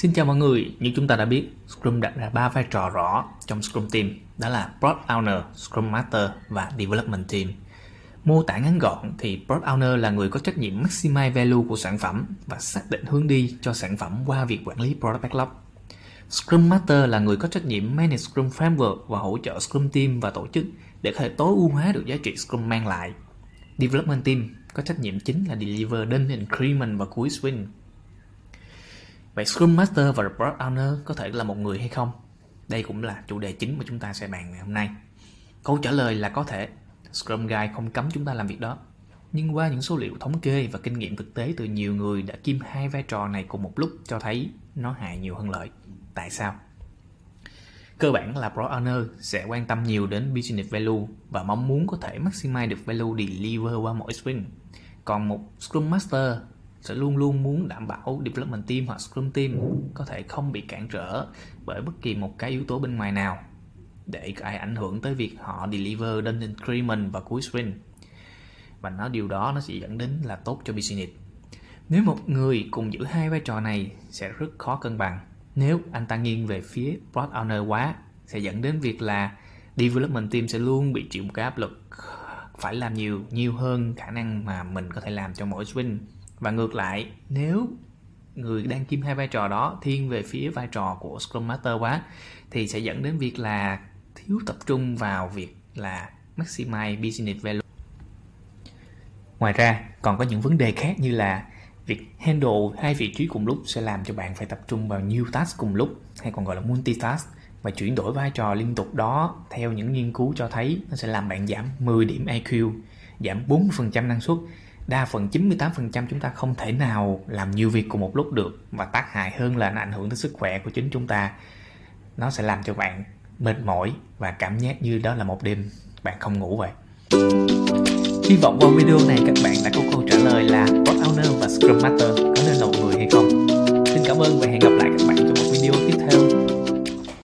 Xin chào mọi người, như chúng ta đã biết, Scrum đặt ra ba vai trò rõ trong Scrum Team, đó là Product Owner, Scrum Master và Development Team. Mô tả ngắn gọn thì Product Owner là người có trách nhiệm maximize value của sản phẩm và xác định hướng đi cho sản phẩm qua việc quản lý Product Backlog. Scrum Master là người có trách nhiệm manage Scrum Framework và hỗ trợ Scrum Team và tổ chức để có thể tối ưu hóa được giá trị Scrum mang lại. Development Team có trách nhiệm chính là deliver đến increment và cuối sprint Vậy Scrum Master và Product Owner có thể là một người hay không? Đây cũng là chủ đề chính mà chúng ta sẽ bàn ngày hôm nay. Câu trả lời là có thể. Scrum Guide không cấm chúng ta làm việc đó. Nhưng qua những số liệu thống kê và kinh nghiệm thực tế từ nhiều người đã kiêm hai vai trò này cùng một lúc cho thấy nó hại nhiều hơn lợi. Tại sao? Cơ bản là Product Owner sẽ quan tâm nhiều đến business value và mong muốn có thể maximize được value deliver qua mỗi sprint. Còn một Scrum Master sẽ luôn luôn muốn đảm bảo development team hoặc scrum team có thể không bị cản trở bởi bất kỳ một cái yếu tố bên ngoài nào để có ai ảnh hưởng tới việc họ deliver đến increment và cuối sprint. Và nó, điều đó nó sẽ dẫn đến là tốt cho business. Nếu một người cùng giữ hai vai trò này sẽ rất khó cân bằng. Nếu anh ta nghiêng về phía product owner quá, sẽ dẫn đến việc là development team sẽ luôn bị chịu một cái áp lực phải làm nhiều nhiều hơn khả năng mà mình có thể làm trong mỗi sprint và ngược lại nếu người đang kiêm hai vai trò đó thiên về phía vai trò của Scrum Master quá thì sẽ dẫn đến việc là thiếu tập trung vào việc là maximize business value. Ngoài ra còn có những vấn đề khác như là việc handle hai vị trí cùng lúc sẽ làm cho bạn phải tập trung vào nhiều task cùng lúc hay còn gọi là multitask và chuyển đổi vai trò liên tục đó theo những nghiên cứu cho thấy nó sẽ làm bạn giảm 10 điểm IQ, giảm 40% năng suất đa phần 98% chúng ta không thể nào làm nhiều việc cùng một lúc được và tác hại hơn là nó ảnh hưởng tới sức khỏe của chính chúng ta. Nó sẽ làm cho bạn mệt mỏi và cảm giác như đó là một đêm bạn không ngủ vậy. Hy vọng qua video này các bạn đã có câu trả lời là Product Owner và Scrum Master có nên là người hay không. Xin cảm ơn và hẹn gặp lại các bạn.